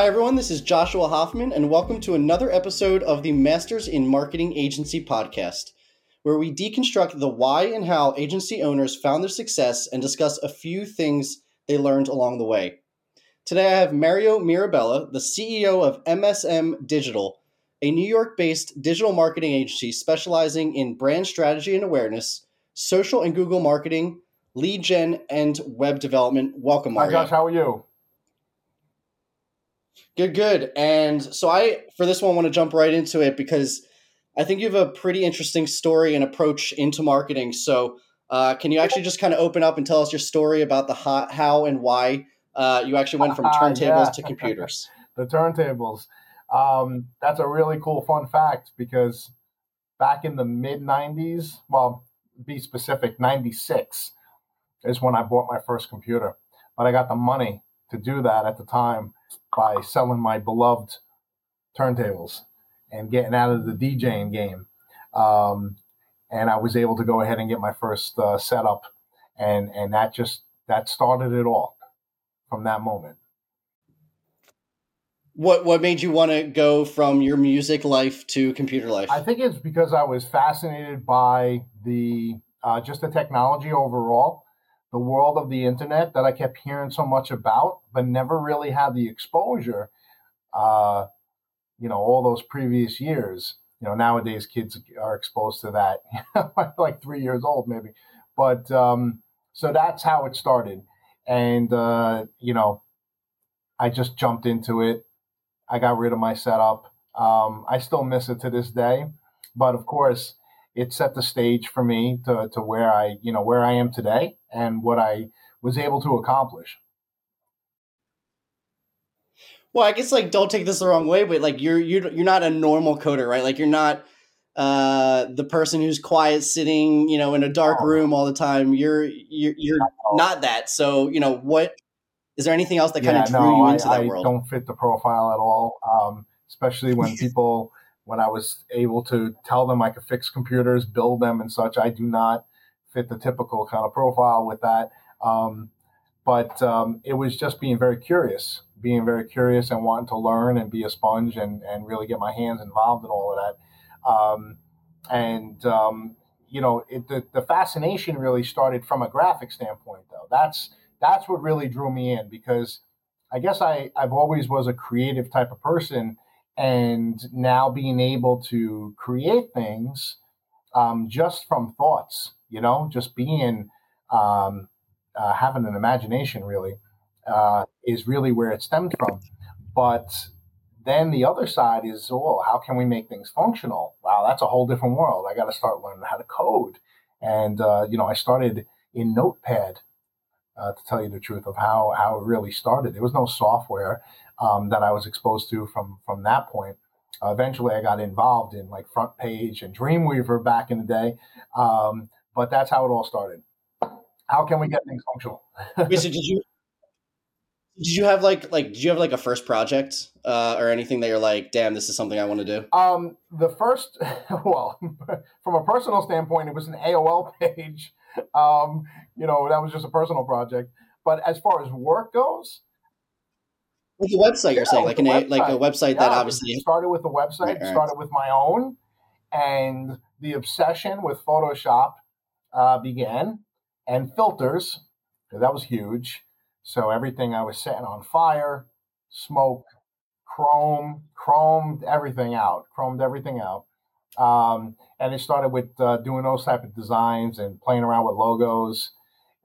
Hi, everyone. This is Joshua Hoffman, and welcome to another episode of the Masters in Marketing Agency podcast, where we deconstruct the why and how agency owners found their success and discuss a few things they learned along the way. Today, I have Mario Mirabella, the CEO of MSM Digital, a New York based digital marketing agency specializing in brand strategy and awareness, social and Google marketing, lead gen, and web development. Welcome, Mario. Hi, Josh. How are you? Good, good. And so I, for this one, want to jump right into it because I think you have a pretty interesting story and approach into marketing. So, uh, can you actually just kind of open up and tell us your story about the how, how and why uh, you actually went from turntables yeah. to computers? the turntables. Um, that's a really cool fun fact because back in the mid 90s, well, be specific, 96 is when I bought my first computer. But I got the money to do that at the time by selling my beloved turntables and getting out of the DJing game. Um, and I was able to go ahead and get my first uh, setup, and and that just that started it all from that moment. What what made you want to go from your music life to computer life? I think it's because I was fascinated by the uh, just the technology overall the world of the internet that I kept hearing so much about, but never really had the exposure. Uh, you know, all those previous years. You know, nowadays kids are exposed to that, like three years old maybe. But um, so that's how it started, and uh, you know, I just jumped into it. I got rid of my setup. Um, I still miss it to this day, but of course, it set the stage for me to, to where I, you know, where I am today and what I was able to accomplish. Well, I guess like don't take this the wrong way, but like you're you're you're not a normal coder, right? Like you're not uh the person who's quiet sitting, you know, in a dark oh. room all the time. You're you're you're not that. So, you know, what is there anything else that yeah, kind of drew no, you into I, that world? I don't fit the profile at all. Um, especially when people when I was able to tell them I could fix computers, build them, and such. I do not fit the typical kind of profile with that. Um, but um, it was just being very curious, being very curious and wanting to learn and be a sponge and, and really get my hands involved in all of that. Um, and, um, you know, it, the, the fascination really started from a graphic standpoint, though. That's, that's what really drew me in because I guess I, I've always was a creative type of person and now being able to create things um, just from thoughts, you know, just being um, uh, having an imagination really uh, is really where it stemmed from. But then the other side is, oh, how can we make things functional? Wow, that's a whole different world. I got to start learning how to code. And, uh, you know, I started in Notepad, uh, to tell you the truth of how, how it really started. There was no software um, that I was exposed to from from that point. Uh, eventually, I got involved in like Front Page and Dreamweaver back in the day, um, but that's how it all started. How can we get things functional? Wait, so did you did you have like like did you have like a first project uh, or anything that you're like, damn, this is something I want to do? Um, the first, well, from a personal standpoint, it was an AOL page. Um, you know, that was just a personal project. But as far as work goes, with a website, you're yeah, saying like an a, like a website yeah, that obviously started with a website, right, started with my own, and the obsession with Photoshop uh, began, and filters. That was huge. So everything I was setting on fire, smoke, chrome, chromed everything out, chromed everything out. Um, and it started with uh, doing those type of designs and playing around with logos,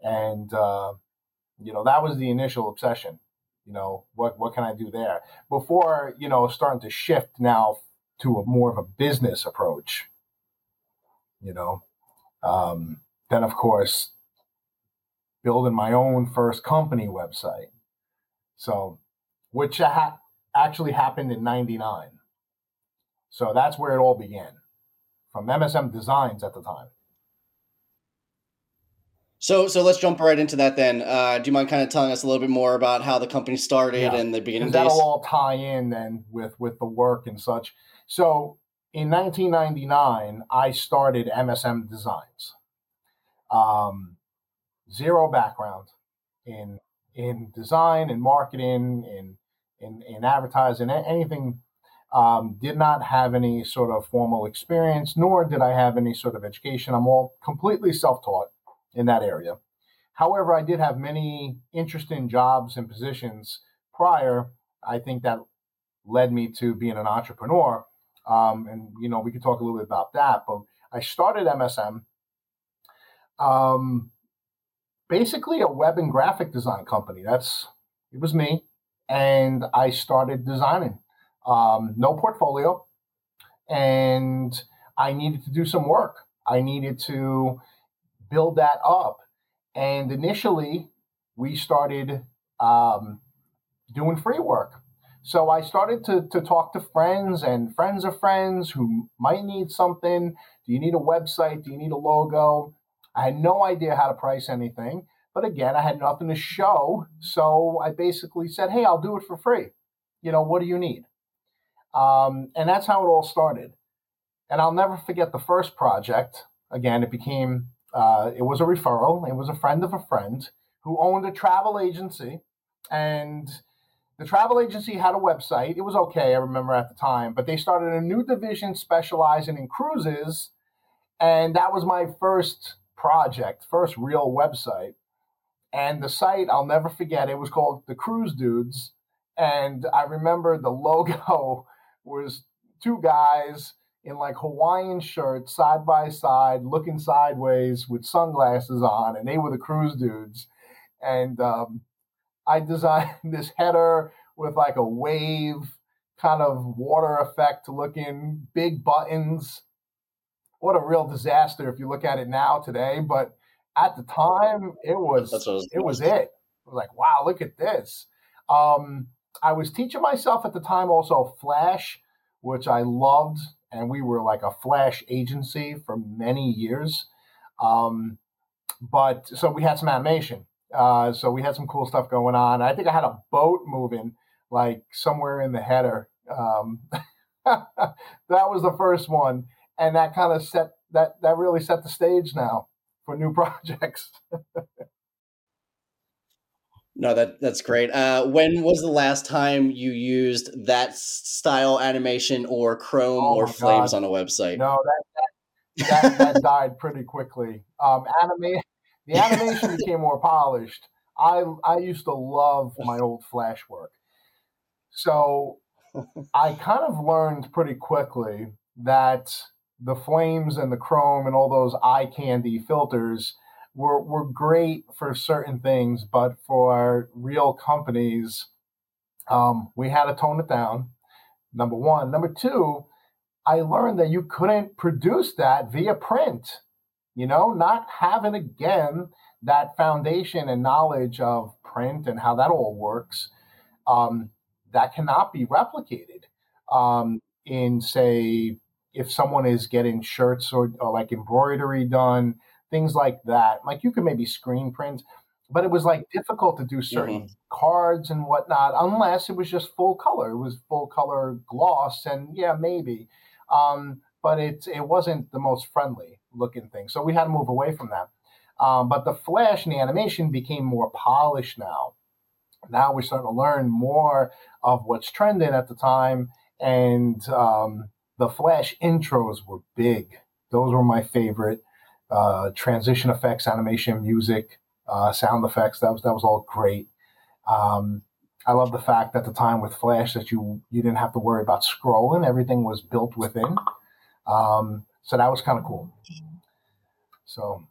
and uh, you know that was the initial obsession you know what what can i do there? Before you know starting to shift now to a more of a business approach you know um, then of course building my own first company website. So which ha- actually happened in 99 so that's where it all began from msm designs at the time so, so let's jump right into that then. Uh, do you mind kind of telling us a little bit more about how the company started yeah. and the beginning days? That'll all tie in then with with the work and such. So, in 1999, I started MSM Designs. Um, zero background in in design and marketing in in, in advertising, anything. Um, did not have any sort of formal experience, nor did I have any sort of education. I'm all completely self taught in that area. However, I did have many interesting jobs and positions prior. I think that led me to being an entrepreneur. Um, and, you know, we could talk a little bit about that. But I started MSM, um, basically a web and graphic design company. That's, it was me. And I started designing. Um, no portfolio. And I needed to do some work. I needed to build that up and initially, we started um, doing free work. So I started to, to talk to friends and friends of friends who might need something. Do you need a website? Do you need a logo? I had no idea how to price anything. But again, I had nothing to show. So I basically said, hey, I'll do it for free. You know, what do you need? Um, and that's how it all started. And I'll never forget the first project. Again, it became uh, it was a referral. It was a friend of a friend who owned a travel agency, and the travel agency had a website. It was okay, I remember at the time, but they started a new division specializing in cruises, and that was my first project, first real website. And the site, I'll never forget, it was called The Cruise Dudes. And I remember the logo was two guys in like Hawaiian shirts, side by side, looking sideways with sunglasses on, and they were the cruise dudes. And um, I designed this header with like a wave kind of water effect looking, big buttons. What a real disaster if you look at it now today. But at the time, it was, was it was it. It was like, wow, look at this. Um, I was teaching myself at the time also Flash, which I loved and we were like a flash agency for many years. Um, but so we had some animation. Uh, so we had some cool stuff going on. I think I had a boat moving like somewhere in the header. Um, that was the first one, and that kind of set that that really set the stage now for new projects. No, that that's great. Uh, when was the last time you used that style animation or Chrome oh or Flames God. on a website? No, that that, that, that died pretty quickly. Um, anima- the animation became more polished. I I used to love my old Flash work, so I kind of learned pretty quickly that the flames and the chrome and all those eye candy filters were, were great for certain things, but for real companies, um, we had to tone it down. Number one. Number two, I learned that you couldn't produce that via print. You know, not having again that foundation and knowledge of print and how that all works, um, that cannot be replicated. Um, in say, if someone is getting shirts or, or like embroidery done, things like that. Like you could maybe screen print, but it was like difficult to do certain mm-hmm. cards and whatnot unless it was just full color. It was full color gloss, and yeah, maybe. Um, but it it wasn't the most friendly looking thing, so we had to move away from that. Um, but the flash and the animation became more polished now. Now we're starting to learn more of what's trending at the time, and um, the flash intros were big. Those were my favorite uh, transition effects, animation, music, uh, sound effects. That was that was all great. Um, I love the fact at the time with Flash that you you didn't have to worry about scrolling; everything was built within. Um, so that was kind of cool. So,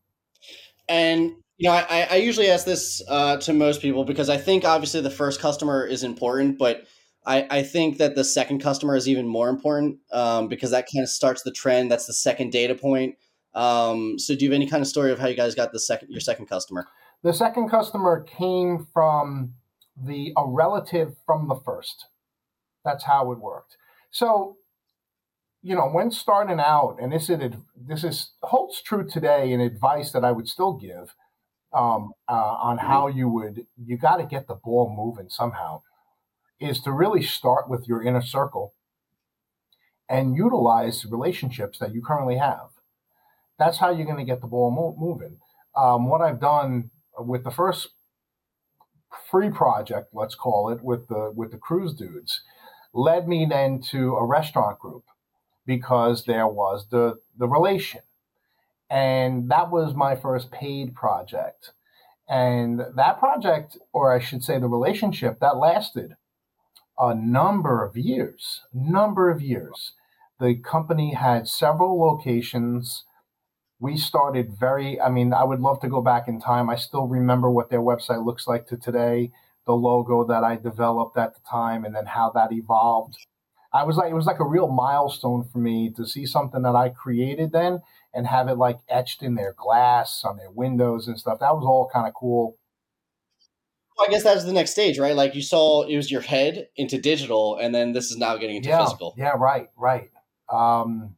and you know, I, I usually ask this uh, to most people because I think obviously the first customer is important, but I, I think that the second customer is even more important um, because that kind of starts the trend. That's the second data point. Um, so do you have any kind of story of how you guys got the second your second customer? The second customer came from the a relative from the first. That's how it worked. So, you know, when starting out, and this is this is holds true today, and advice that I would still give um, uh, on how you would you got to get the ball moving somehow, is to really start with your inner circle and utilize relationships that you currently have that's how you're going to get the ball mo- moving. Um, what I've done with the first free project, let's call it, with the with the cruise dudes, led me then to a restaurant group because there was the the relation, and that was my first paid project, and that project, or I should say, the relationship that lasted a number of years, number of years. The company had several locations we started very i mean i would love to go back in time i still remember what their website looks like to today the logo that i developed at the time and then how that evolved i was like it was like a real milestone for me to see something that i created then and have it like etched in their glass on their windows and stuff that was all kind of cool I guess that was the next stage, right? Like you saw, it was your head into digital, and then this is now getting into yeah, physical. Yeah, right, right. Um,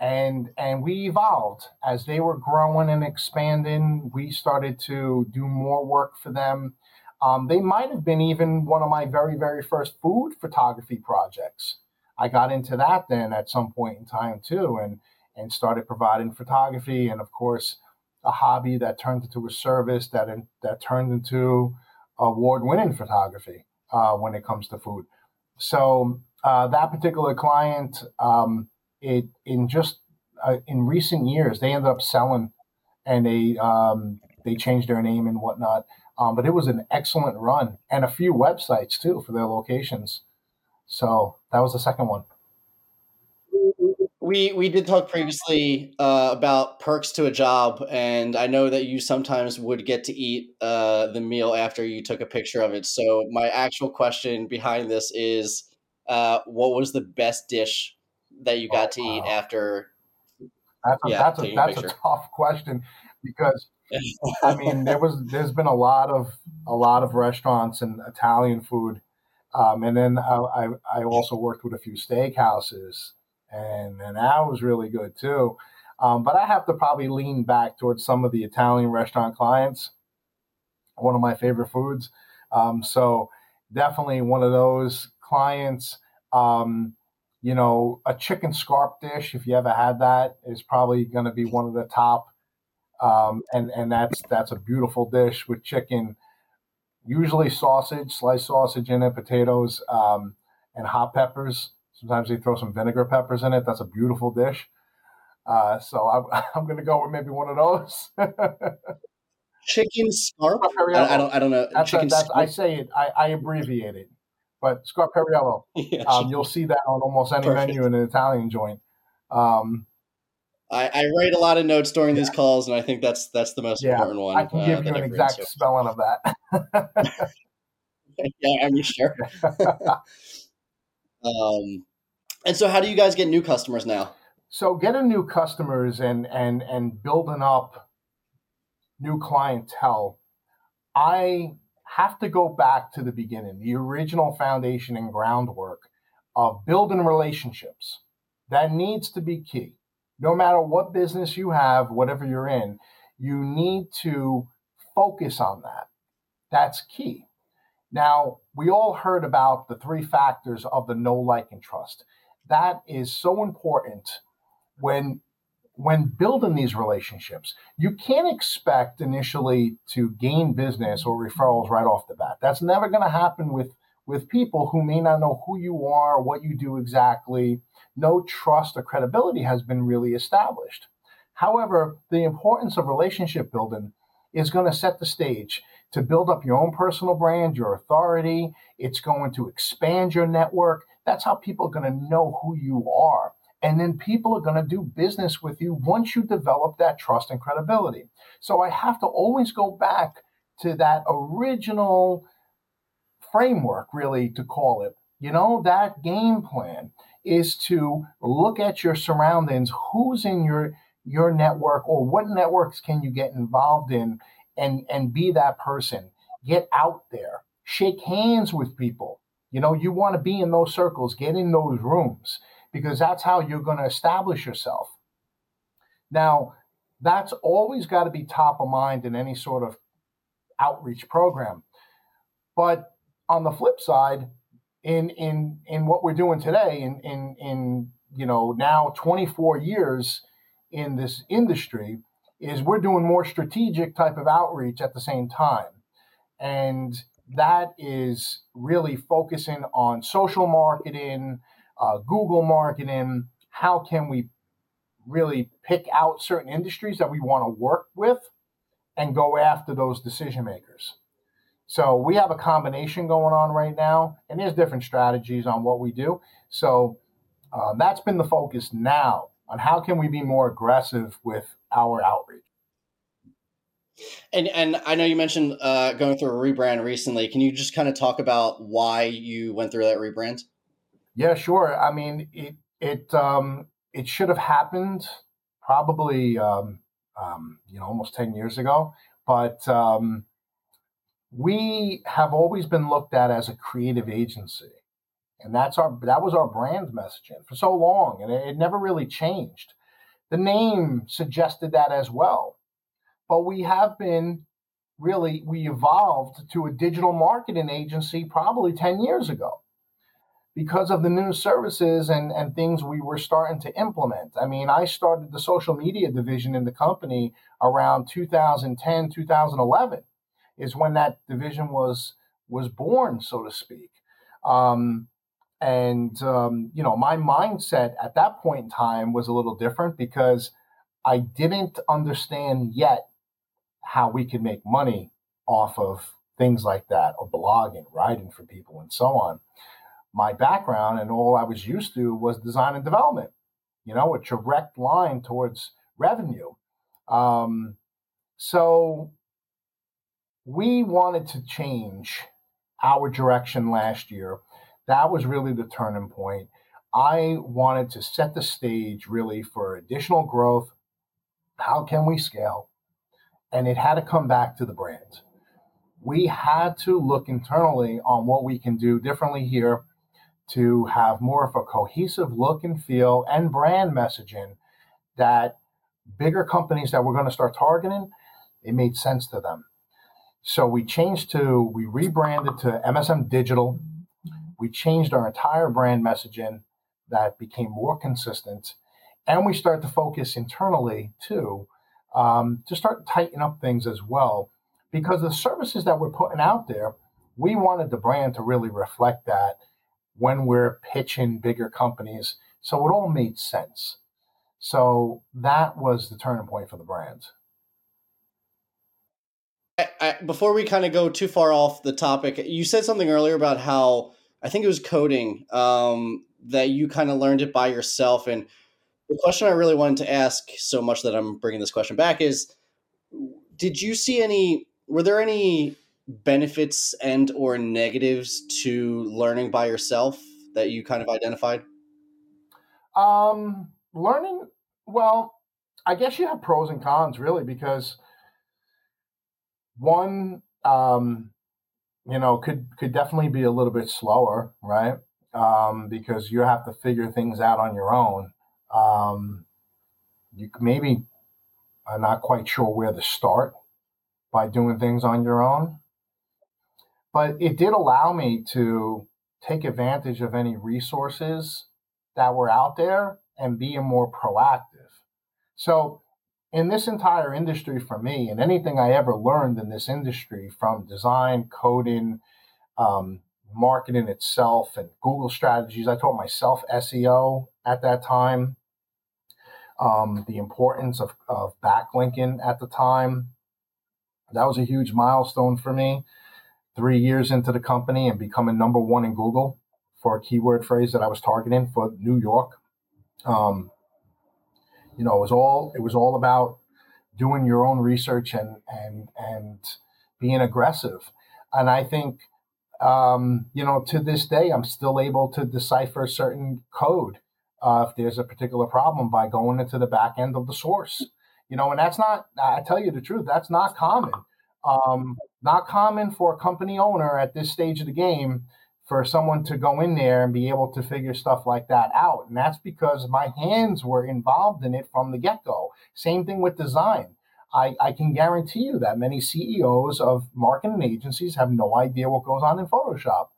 and and we evolved as they were growing and expanding. We started to do more work for them. Um, they might have been even one of my very very first food photography projects. I got into that then at some point in time too, and and started providing photography, and of course, a hobby that turned into a service that in, that turned into award winning photography uh, when it comes to food. So uh, that particular client. Um, it in just uh, in recent years they ended up selling and they um, they changed their name and whatnot. Um, but it was an excellent run and a few websites too for their locations. So that was the second one. We we did talk previously uh, about perks to a job, and I know that you sometimes would get to eat uh, the meal after you took a picture of it. So my actual question behind this is, uh, what was the best dish that you got oh, to eat after? That's a, yeah, that's, a, that's a, tough question because I mean there was there's been a lot of a lot of restaurants and Italian food, um, and then I, I, I also worked with a few steakhouses, and and that was really good too. Um, but I have to probably lean back towards some of the Italian restaurant clients. One of my favorite foods, um, so definitely one of those clients. Um, you know, a chicken scarp dish, if you ever had that, is probably going to be one of the top. Um, and and that's that's a beautiful dish with chicken, usually sausage, sliced sausage in it, potatoes, um, and hot peppers. Sometimes they throw some vinegar peppers in it. That's a beautiful dish. Uh, so I'm, I'm going to go with maybe one of those. chicken scarp? I, I, don't I don't know. That's chicken a, that's, I say it. I, I abbreviate it but scarpariello. yeah, um, you'll see that on almost any Perfect. menu in an Italian joint. Um, I, I, write a lot of notes during yeah. these calls, and I think that's that's the most yeah, important one. I can give uh, you an exact spelling of that. yeah, I'm sure. um, and so, how do you guys get new customers now? So, getting new customers and and and building up new clientele, I have to go back to the beginning, the original foundation and groundwork of building relationships. That needs to be key. No matter what business you have, whatever you're in, you need to focus on that. That's key. Now, we all heard about the three factors of the know like, and trust. That is so important when when building these relationships, you can't expect initially to gain business or referrals right off the bat. That's never going to happen with with people who may not know who you are, what you do exactly. No trust or credibility has been really established. However, the importance of relationship building is going to set the stage to build up your own personal brand, your authority. It's going to expand your network. That's how people are going to know who you are. And then people are going to do business with you once you develop that trust and credibility. So I have to always go back to that original framework, really, to call it. You know, that game plan is to look at your surroundings, who's in your your network or what networks can you get involved in and and be that person. Get out there. Shake hands with people. You know, you want to be in those circles, get in those rooms because that's how you're going to establish yourself. Now, that's always got to be top of mind in any sort of outreach program. But on the flip side, in in in what we're doing today, in in in you know now 24 years in this industry, is we're doing more strategic type of outreach at the same time, and that is really focusing on social marketing, uh, Google marketing. How can we really pick out certain industries that we want to work with and go after those decision makers? So we have a combination going on right now, and there's different strategies on what we do. So uh, that's been the focus now on how can we be more aggressive with our outreach. And and I know you mentioned uh, going through a rebrand recently. Can you just kind of talk about why you went through that rebrand? Yeah, sure. I mean, it it um, it should have happened probably um, um, you know almost ten years ago, but um, we have always been looked at as a creative agency, and that's our that was our brand messaging for so long, and it, it never really changed. The name suggested that as well but we have been really we evolved to a digital marketing agency probably 10 years ago because of the new services and, and things we were starting to implement. I mean, I started the social media division in the company around 2010, 2011 is when that division was was born, so to speak. Um, and um, you know, my mindset at that point in time was a little different because I didn't understand yet how we could make money off of things like that or blogging, writing for people, and so on. My background and all I was used to was design and development, you know, a direct line towards revenue. Um, so we wanted to change our direction last year. That was really the turning point. I wanted to set the stage really for additional growth. How can we scale? and it had to come back to the brand. We had to look internally on what we can do differently here to have more of a cohesive look and feel and brand messaging that bigger companies that we're going to start targeting, it made sense to them. So we changed to, we rebranded to MSM Digital. We changed our entire brand messaging that became more consistent. And we start to focus internally too um, to start tightening up things as well. Because the services that we're putting out there, we wanted the brand to really reflect that when we're pitching bigger companies. So it all made sense. So that was the turning point for the brand. I, I, before we kind of go too far off the topic, you said something earlier about how I think it was coding um, that you kind of learned it by yourself. And the question I really wanted to ask so much that I'm bringing this question back is did you see any were there any benefits and or negatives to learning by yourself that you kind of identified? Um learning well, I guess you have pros and cons really because one um you know could could definitely be a little bit slower, right? Um, because you have to figure things out on your own. Um, you maybe are not quite sure where to start by doing things on your own. But it did allow me to take advantage of any resources that were out there and be more proactive. So, in this entire industry for me, and anything I ever learned in this industry from design, coding, um, marketing itself, and Google strategies, I taught myself SEO at that time um, the importance of, of backlinking at the time. That was a huge milestone for me. Three years into the company and becoming number one in Google for a keyword phrase that I was targeting for New York. Um, you know, it was all it was all about doing your own research and and and being aggressive. And I think um, you know to this day I'm still able to decipher certain code uh, if there's a particular problem by going into the back end of the source. You know, and that's not, I tell you the truth, that's not common. Um, not common for a company owner at this stage of the game for someone to go in there and be able to figure stuff like that out. And that's because my hands were involved in it from the get go. Same thing with design. I, I can guarantee you that many CEOs of marketing agencies have no idea what goes on in Photoshop.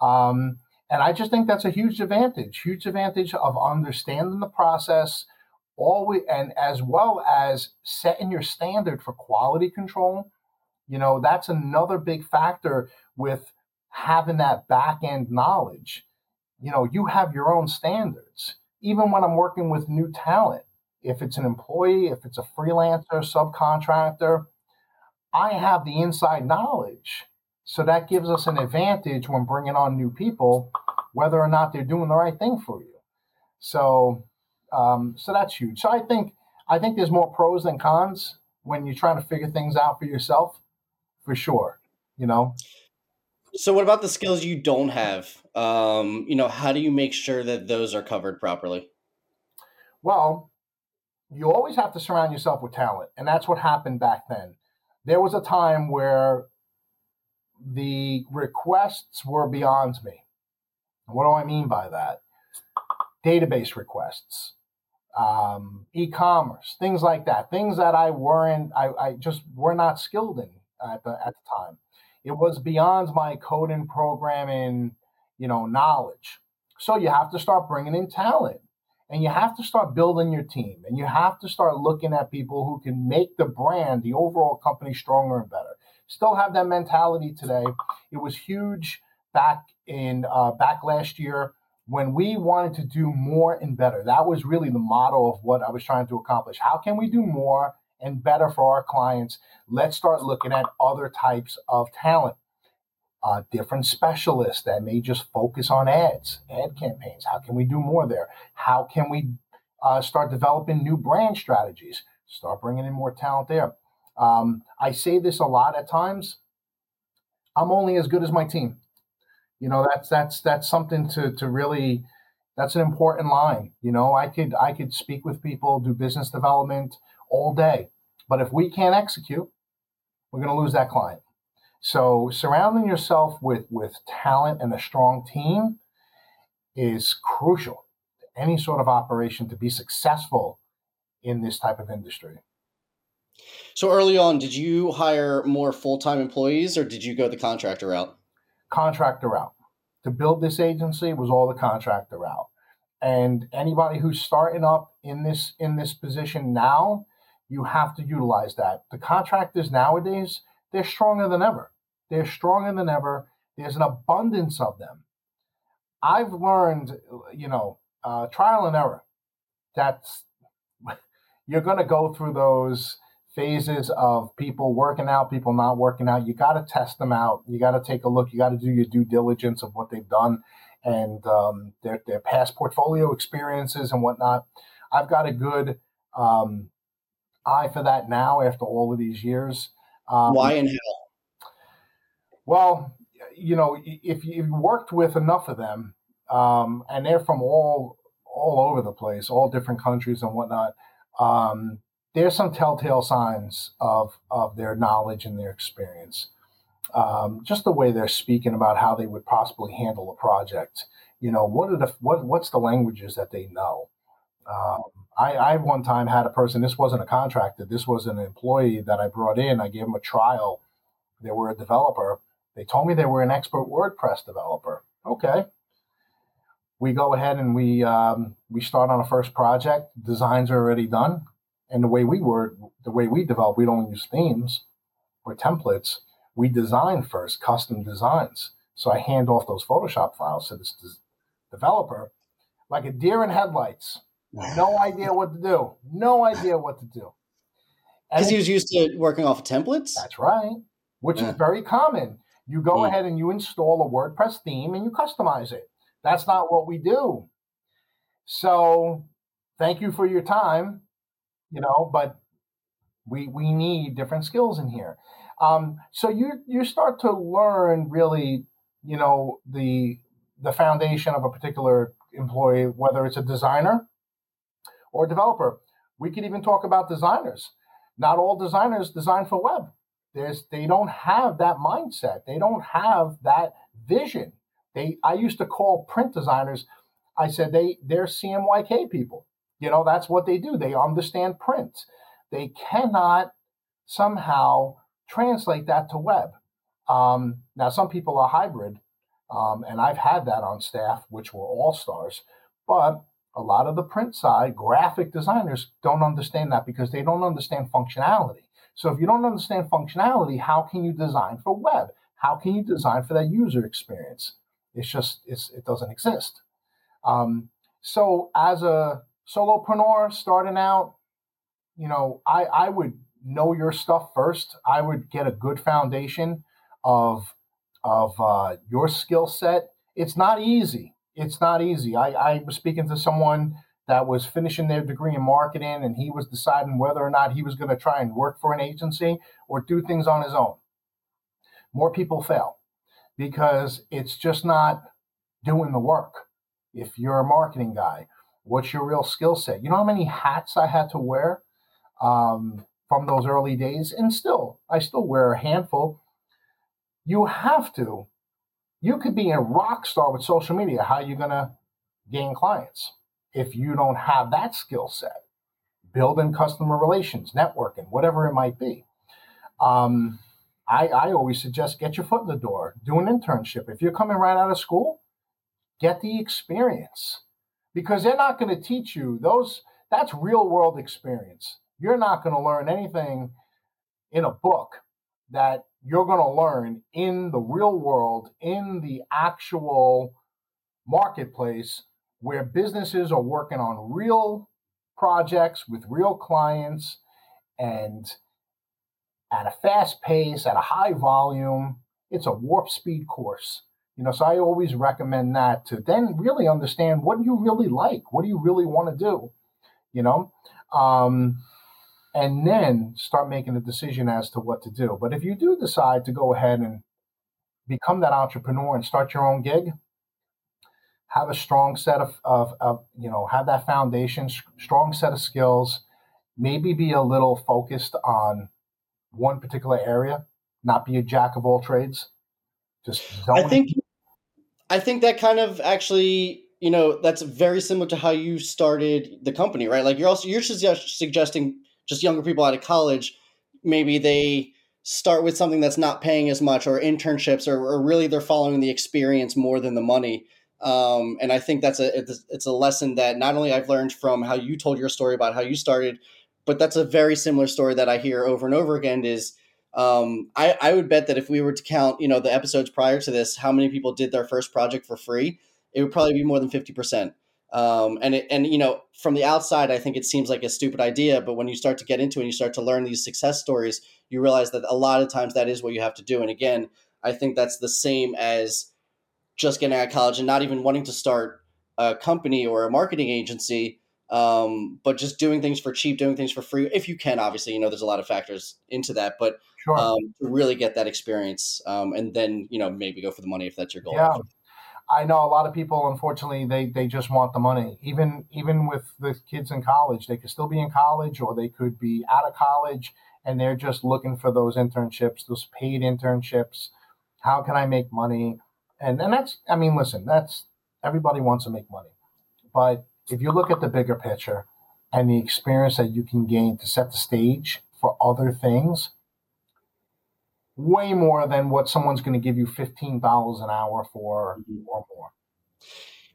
Um, and I just think that's a huge advantage, huge advantage of understanding the process, always, and as well as setting your standard for quality control. You know, that's another big factor with having that back end knowledge. You know, you have your own standards. Even when I'm working with new talent, if it's an employee, if it's a freelancer, subcontractor, I have the inside knowledge. So that gives us an advantage when bringing on new people, whether or not they're doing the right thing for you. So, um, so that's huge. So I think I think there's more pros than cons when you're trying to figure things out for yourself, for sure. You know. So, what about the skills you don't have? Um, you know, how do you make sure that those are covered properly? Well, you always have to surround yourself with talent, and that's what happened back then. There was a time where the requests were beyond me. What do I mean by that? Database requests, um, e-commerce, things like that, things that I weren't, I, I just were not skilled in at the at the time. It was beyond my coding, programming, you know, knowledge. So you have to start bringing in talent, and you have to start building your team, and you have to start looking at people who can make the brand, the overall company, stronger and better. Still have that mentality today. It was huge back in uh, back last year when we wanted to do more and better. That was really the motto of what I was trying to accomplish. How can we do more and better for our clients? Let's start looking at other types of talent. Uh, different specialists that may just focus on ads, ad campaigns. How can we do more there? How can we uh, start developing new brand strategies? Start bringing in more talent there. Um, I say this a lot at times. I'm only as good as my team. You know, that's that's that's something to to really that's an important line. You know, I could I could speak with people, do business development all day, but if we can't execute, we're going to lose that client. So surrounding yourself with with talent and a strong team is crucial to any sort of operation to be successful in this type of industry. So early on, did you hire more full time employees or did you go the contractor route? contractor route. To build this agency was all the contractor route. And anybody who's starting up in this in this position now, you have to utilize that. The contractors nowadays, they're stronger than ever. They're stronger than ever. There's an abundance of them. I've learned, you know, uh, trial and error. That's you're going to go through those phases of people working out, people not working out. You got to test them out. You got to take a look. You got to do your due diligence of what they've done and um, their their past portfolio experiences and whatnot. I've got a good um, eye for that now after all of these years. Um, Why in hell? Well, you know, if you've worked with enough of them, um, and they're from all all over the place, all different countries and whatnot. Um, there's some telltale signs of of their knowledge and their experience. Um, just the way they're speaking about how they would possibly handle a project. You know, what are the what what's the languages that they know? Um, I, I one time had a person. This wasn't a contractor. This was an employee that I brought in. I gave them a trial. They were a developer. They told me they were an expert WordPress developer. Okay. We go ahead and we um, we start on a first project. Designs are already done and the way we work, the way we develop, we don't use themes or templates. We design first, custom designs. So I hand off those Photoshop files to this developer like a deer in headlights. No idea what to do. No idea what to do. Because he was used to working off of templates? That's right, which yeah. is very common. You go yeah. ahead and you install a WordPress theme and you customize it. That's not what we do. So thank you for your time you know, but we we need different skills in here. Um, so you you start to learn really, you know, the the foundation of a particular employee, whether it's a designer or developer. We could even talk about designers. Not all designers design for web. There's they don't have that mindset. They don't have that vision. They I used to call print designers. I said they they're CMYK people. You know, that's what they do. They understand print. They cannot somehow translate that to web. Um, now, some people are hybrid, um, and I've had that on staff, which were all stars. But a lot of the print side, graphic designers don't understand that because they don't understand functionality. So if you don't understand functionality, how can you design for web? How can you design for that user experience? It's just it's, it doesn't exist. Um, so as a solopreneur starting out, you know, I, I would know your stuff first. I would get a good foundation of of uh, your skill set. It's not easy. It's not easy. I, I was speaking to someone that was finishing their degree in marketing and he was deciding whether or not he was going to try and work for an agency or do things on his own. More people fail because it's just not doing the work. If you're a marketing guy, what's your real skill set? You know how many hats I had to wear um, from those early days? And still, I still wear a handful. You have to. You could be a rock star with social media. How are you going to gain clients? if you don't have that skill set, building customer relations, networking, whatever it might be. Um, I, I always suggest get your foot in the door, do an internship. If you're coming right out of school, get the experience because they're not going to teach you those. That's real world experience. You're not going to learn anything in a book that you're going to learn in the real world, in the actual marketplace where businesses are working on real projects with real clients and at a fast pace, at a high volume. It's a warp speed course. You know, so I always recommend that to then really understand what do you really like? What do you really want to do? You know? Um, and then start making a decision as to what to do. But if you do decide to go ahead and become that entrepreneur and start your own gig, have a strong set of, of, of you know, have that foundation, strong set of skills, maybe be a little focused on one particular area, not be a jack of all trades. Just I think I think that kind of actually, you know, that's very similar to how you started the company, right? Like you're also you're suggesting just younger people out of college, maybe they start with something that's not paying as much or internships or, or really they're following the experience more than the money um, and I think that's a it's, a lesson that not only I've learned from how you told your story about how you started, but that's a very similar story that I hear over and over again. Is um, I, I would bet that if we were to count, you know, the episodes prior to this, how many people did their first project for free, it would probably be more than fifty percent. Um, and it, and you know, from the outside, I think it seems like a stupid idea, but when you start to get into it and you start to learn these success stories, you realize that a lot of times that is what you have to do. And again, I think that's the same as just getting out of college and not even wanting to start a company or a marketing agency, um, but just doing things for cheap, doing things for free, if you can. Obviously, you know, there's a lot of factors into that, but sure. um, to really get that experience, um, and then you know maybe go for the money if that's your goal. Yeah. I know a lot of people, unfortunately, they, they just want the money. Even even with the kids in college, they could still be in college or they could be out of college and they're just looking for those internships, those paid internships. How can I make money? and and that's I mean, listen, that's everybody wants to make money, but if you look at the bigger picture and the experience that you can gain to set the stage for other things, way more than what someone's going to give you fifteen dollars an hour for mm-hmm. or more.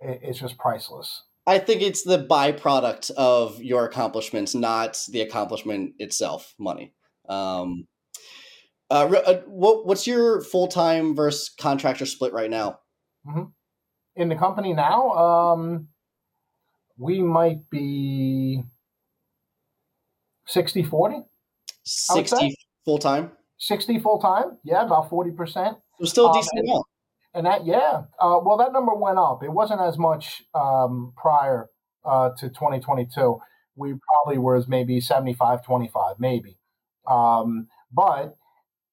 It, it's just priceless. I think it's the byproduct of your accomplishments, not the accomplishment itself. Money. Um, uh, uh, what what's your full time versus contractor split right now? Mm-hmm. In the company now, um, we might be 60 40. 60 full time? 60 full time. Yeah, about 40%. So still um, decent um, and, and, that, yeah. Uh, well, that number went up. It wasn't as much um, prior uh, to 2022. We probably was maybe 75 25, maybe. Um, but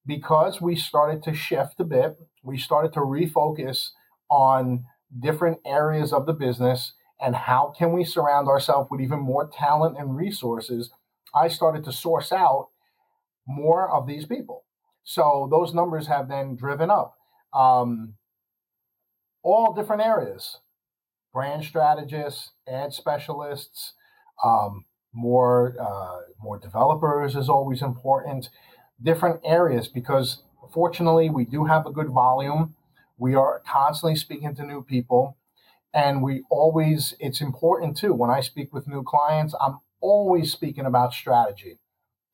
because we started to shift a bit, we started to refocus on different areas of the business and how can we surround ourselves with even more talent and resources. I started to source out more of these people. So those numbers have then driven up. Um, all different areas brand strategists, ad specialists, um, more uh, more developers is always important different areas because fortunately we do have a good volume. We are constantly speaking to new people and we always it's important too when I speak with new clients, I'm always speaking about strategy.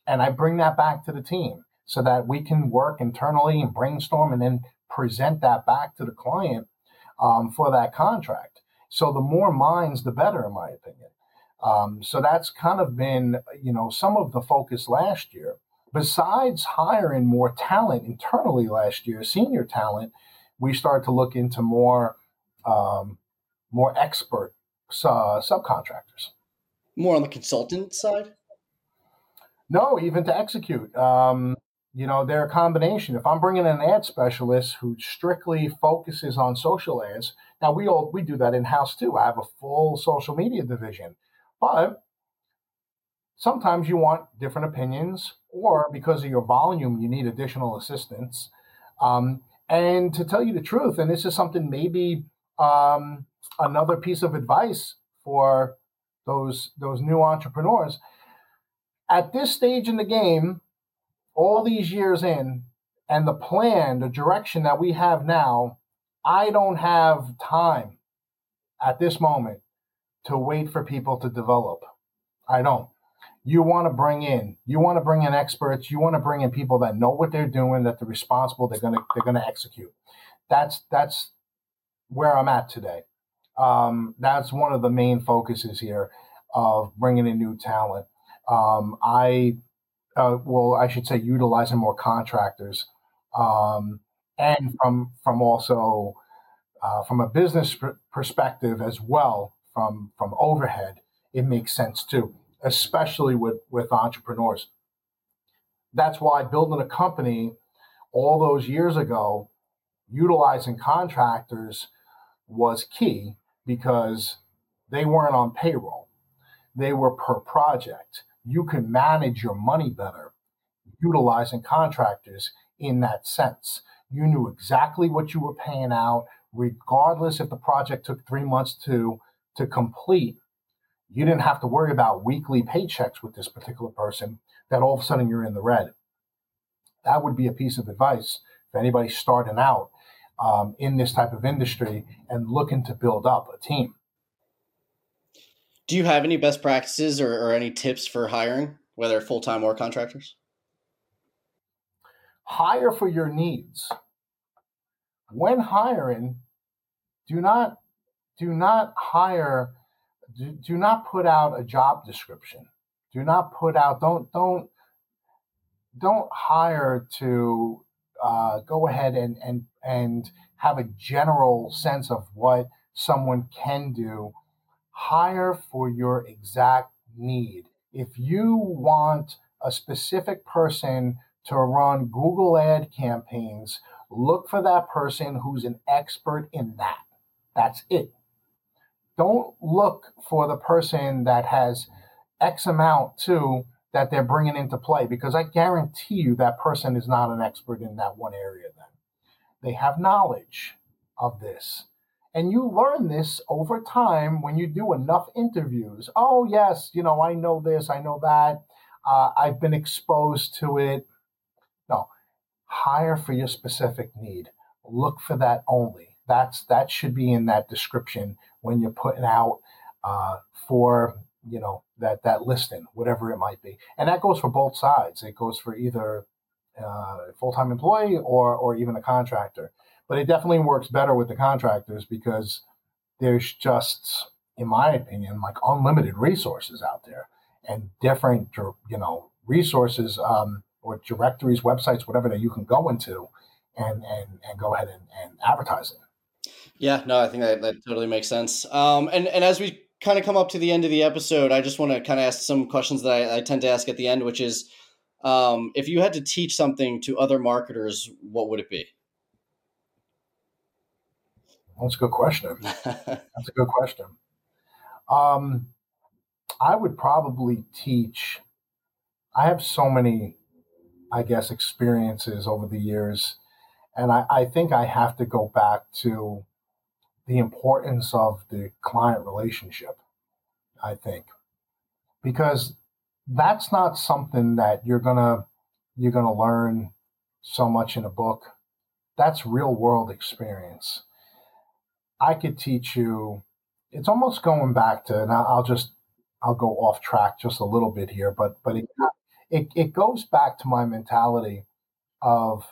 And I bring that back to the team so that we can work internally and brainstorm and then present that back to the client um, for that contract. So the more minds, the better, in my opinion. Um, so that's kind of been, you know, some of the focus last year. Besides hiring more talent internally last year, senior talent, we started to look into more, um, more expert uh, subcontractors. More on the consultant side. No, even to execute. Um, you know, they're a combination. If I'm bringing an ad specialist who strictly focuses on social ads, now we all we do that in house too. I have a full social media division, but sometimes you want different opinions, or because of your volume, you need additional assistance. Um, and to tell you the truth, and this is something maybe um, another piece of advice for those those new entrepreneurs. At this stage in the game, all these years in, and the plan, the direction that we have now, I don't have time at this moment to wait for people to develop. I don't. You want to bring in, you want to bring in experts, you want to bring in people that know what they're doing, that they're responsible, they're gonna they're gonna execute. That's that's where I'm at today. Um, that's one of the main focuses here of bringing in new talent. Um, I, uh, well, I should say, utilizing more contractors, um, and from from also uh, from a business pr- perspective as well, from from overhead, it makes sense too, especially with with entrepreneurs. That's why building a company all those years ago, utilizing contractors was key because they weren't on payroll. They were per project. You can manage your money better utilizing contractors in that sense. You knew exactly what you were paying out, regardless if the project took three months to, to complete. You didn't have to worry about weekly paychecks with this particular person that all of a sudden you're in the red. That would be a piece of advice if anybody's starting out um, in this type of industry and looking to build up a team. Do you have any best practices or, or any tips for hiring, whether full time or contractors? Hire for your needs. When hiring, do not do not hire do, do not put out a job description. Do not put out don't don't don't hire to uh, go ahead and and and have a general sense of what someone can do. Hire for your exact need. If you want a specific person to run Google ad campaigns, look for that person who's an expert in that. That's it. Don't look for the person that has X amount too that they're bringing into play because I guarantee you that person is not an expert in that one area then. They have knowledge of this. And you learn this over time when you do enough interviews. Oh, yes, you know, I know this, I know that. Uh, I've been exposed to it. No, hire for your specific need. Look for that only. That's that should be in that description when you're putting out uh, for you know that that listing, whatever it might be, and that goes for both sides. It goes for either uh, full time employee or or even a contractor. But it definitely works better with the contractors because there's just, in my opinion, like unlimited resources out there and different you know resources um, or directories, websites, whatever that you can go into and and, and go ahead and, and advertise it. Yeah, no, I think that, that totally makes sense. Um, and and as we kind of come up to the end of the episode, I just want to kind of ask some questions that I, I tend to ask at the end, which is, um, if you had to teach something to other marketers, what would it be? That's a good question. That's a good question. Um, I would probably teach. I have so many, I guess, experiences over the years, and I, I think I have to go back to the importance of the client relationship. I think because that's not something that you're gonna you're gonna learn so much in a book. That's real world experience. I could teach you. It's almost going back to, and I'll just I'll go off track just a little bit here, but but it it, it goes back to my mentality of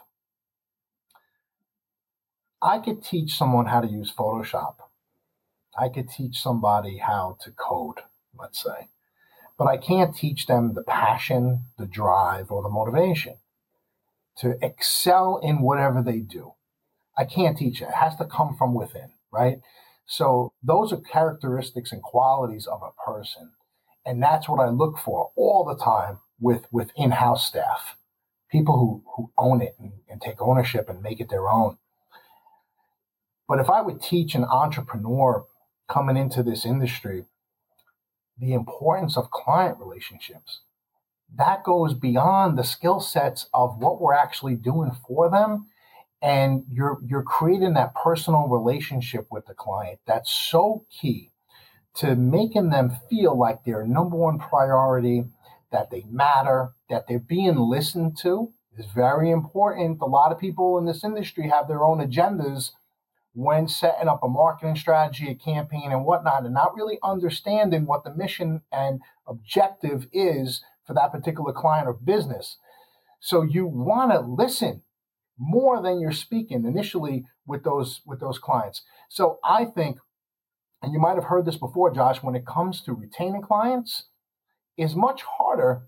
I could teach someone how to use Photoshop. I could teach somebody how to code, let's say, but I can't teach them the passion, the drive, or the motivation to excel in whatever they do. I can't teach it. It has to come from within, right? So those are characteristics and qualities of a person. And that's what I look for all the time with, with in-house staff, people who, who own it and, and take ownership and make it their own. But if I would teach an entrepreneur coming into this industry the importance of client relationships, that goes beyond the skill sets of what we're actually doing for them and you're you're creating that personal relationship with the client that's so key to making them feel like they're number one priority that they matter that they're being listened to is very important. A lot of people in this industry have their own agendas when setting up a marketing strategy a campaign and whatnot and not really understanding what the mission and objective is for that particular client or business. So you want to listen more than you're speaking initially with those with those clients. So I think, and you might have heard this before, Josh, when it comes to retaining clients, is much harder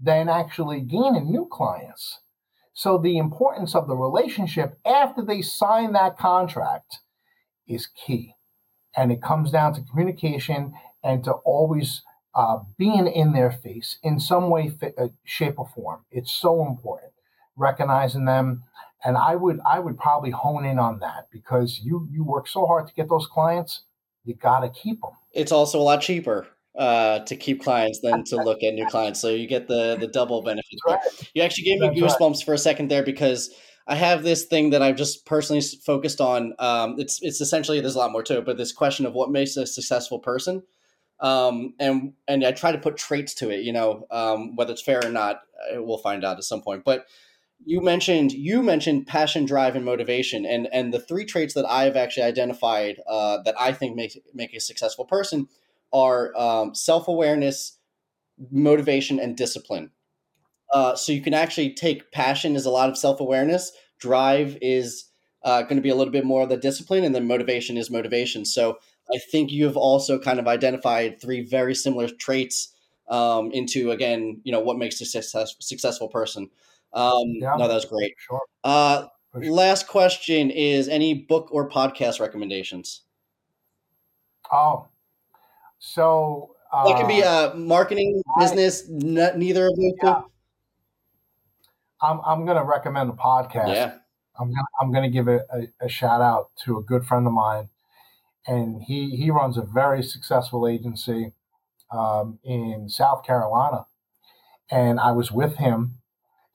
than actually gaining new clients. So the importance of the relationship after they sign that contract is key. And it comes down to communication and to always uh, being in their face in some way, uh, shape, or form. It's so important. Recognizing them and I would I would probably hone in on that because you you work so hard to get those clients, you got to keep them. It's also a lot cheaper uh, to keep clients than to look at new clients, so you get the the double benefit. Right. You actually gave me That's goosebumps right. for a second there because I have this thing that I've just personally focused on. Um, it's it's essentially there's a lot more to it, but this question of what makes a successful person. Um, and and I try to put traits to it, you know, um, whether it's fair or not, uh, we'll find out at some point. But you mentioned you mentioned passion, drive, and motivation, and and the three traits that I've actually identified uh, that I think make make a successful person are um, self awareness, motivation, and discipline. Uh, so you can actually take passion is a lot of self awareness, drive is uh, going to be a little bit more of the discipline, and then motivation is motivation. So I think you have also kind of identified three very similar traits um, into again, you know, what makes a success, successful person. Um, yeah, no, that was great. Sure. Uh, sure. Last question is any book or podcast recommendations? Oh, so uh, it could be uh, marketing, business, n- neither of those yeah. I'm, I'm going to recommend a podcast. Yeah. I'm gonna, I'm going to give a, a, a, shout out to a good friend of mine, and he he runs a very successful agency um, in South Carolina, and I was with him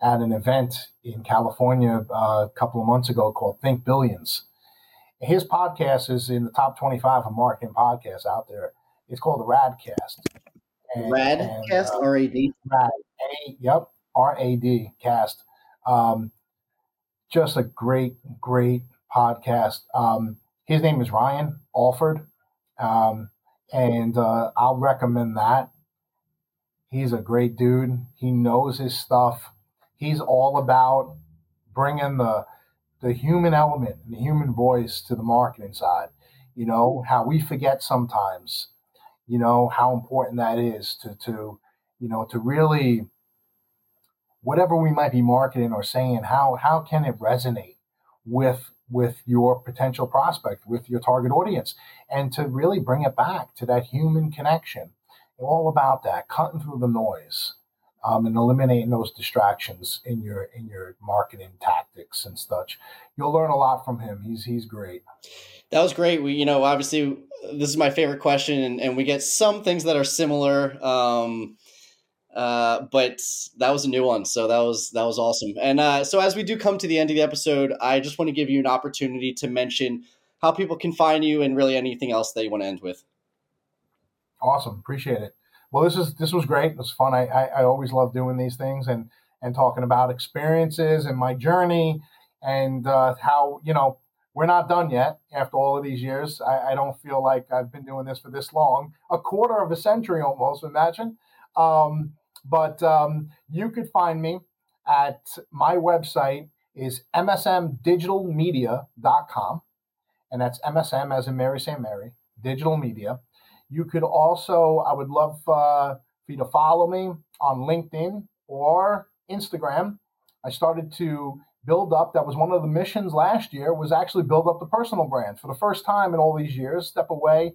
at an event in California uh, a couple of months ago called Think Billions. His podcast is in the top 25 of marketing podcasts out there. It's called the Radcast. And, Radcast, uh, R A D? Rad, A, yep, R A D, cast. Um, just a great, great podcast. Um, his name is Ryan Alford. Um, and uh, I'll recommend that. He's a great dude. He knows his stuff he's all about bringing the the human element and the human voice to the marketing side. You know how we forget sometimes. You know how important that is to to you know to really whatever we might be marketing or saying how how can it resonate with with your potential prospect with your target audience and to really bring it back to that human connection all about that cutting through the noise um, and eliminating those distractions in your in your marketing tactics and such. You'll learn a lot from him. He's he's great. That was great. We you know obviously this is my favorite question, and, and we get some things that are similar. Um, uh, but that was a new one, so that was that was awesome. And uh, so as we do come to the end of the episode, I just want to give you an opportunity to mention how people can find you and really anything else that you want to end with. Awesome, appreciate it. Well, this is this was great. It was fun. I, I, I always love doing these things and and talking about experiences and my journey and uh, how you know we're not done yet after all of these years. I, I, don't feel like I've been doing this for this long, a quarter of a century almost. Imagine. Um, But um, you could find me at my website is msmdigitalmedia.com. And that's MSM as in Mary St. Mary, digital media. You could also, I would love uh, for you to follow me on LinkedIn or Instagram. I started to build up, that was one of the missions last year, was actually build up the personal brand for the first time in all these years, step away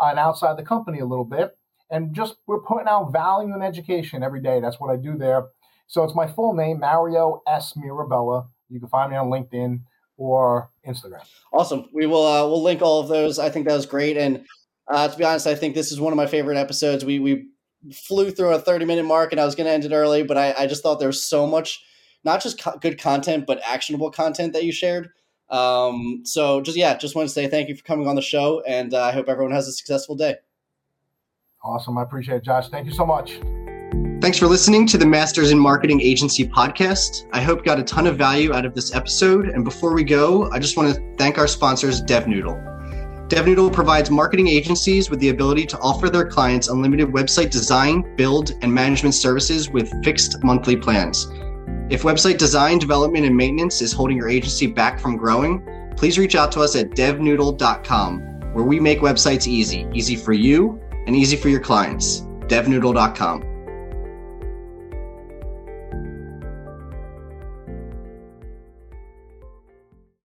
uh, and outside the company a little bit. And just we're putting out value and education every day. That's what I do there. So it's my full name, Mario S. Mirabella. You can find me on LinkedIn or Instagram. Awesome. We will uh, we'll link all of those. I think that was great. And uh, to be honest, I think this is one of my favorite episodes. We we flew through a 30 minute mark and I was going to end it early, but I, I just thought there was so much, not just co- good content, but actionable content that you shared. Um, so just, yeah, just want to say thank you for coming on the show and uh, I hope everyone has a successful day. Awesome. I appreciate it, Josh. Thank you so much. Thanks for listening to the Masters in Marketing Agency podcast. I hope you got a ton of value out of this episode. And before we go, I just want to thank our sponsors, DevNoodle. DevNoodle provides marketing agencies with the ability to offer their clients unlimited website design, build, and management services with fixed monthly plans. If website design, development, and maintenance is holding your agency back from growing, please reach out to us at devnoodle.com, where we make websites easy, easy for you and easy for your clients. devnoodle.com.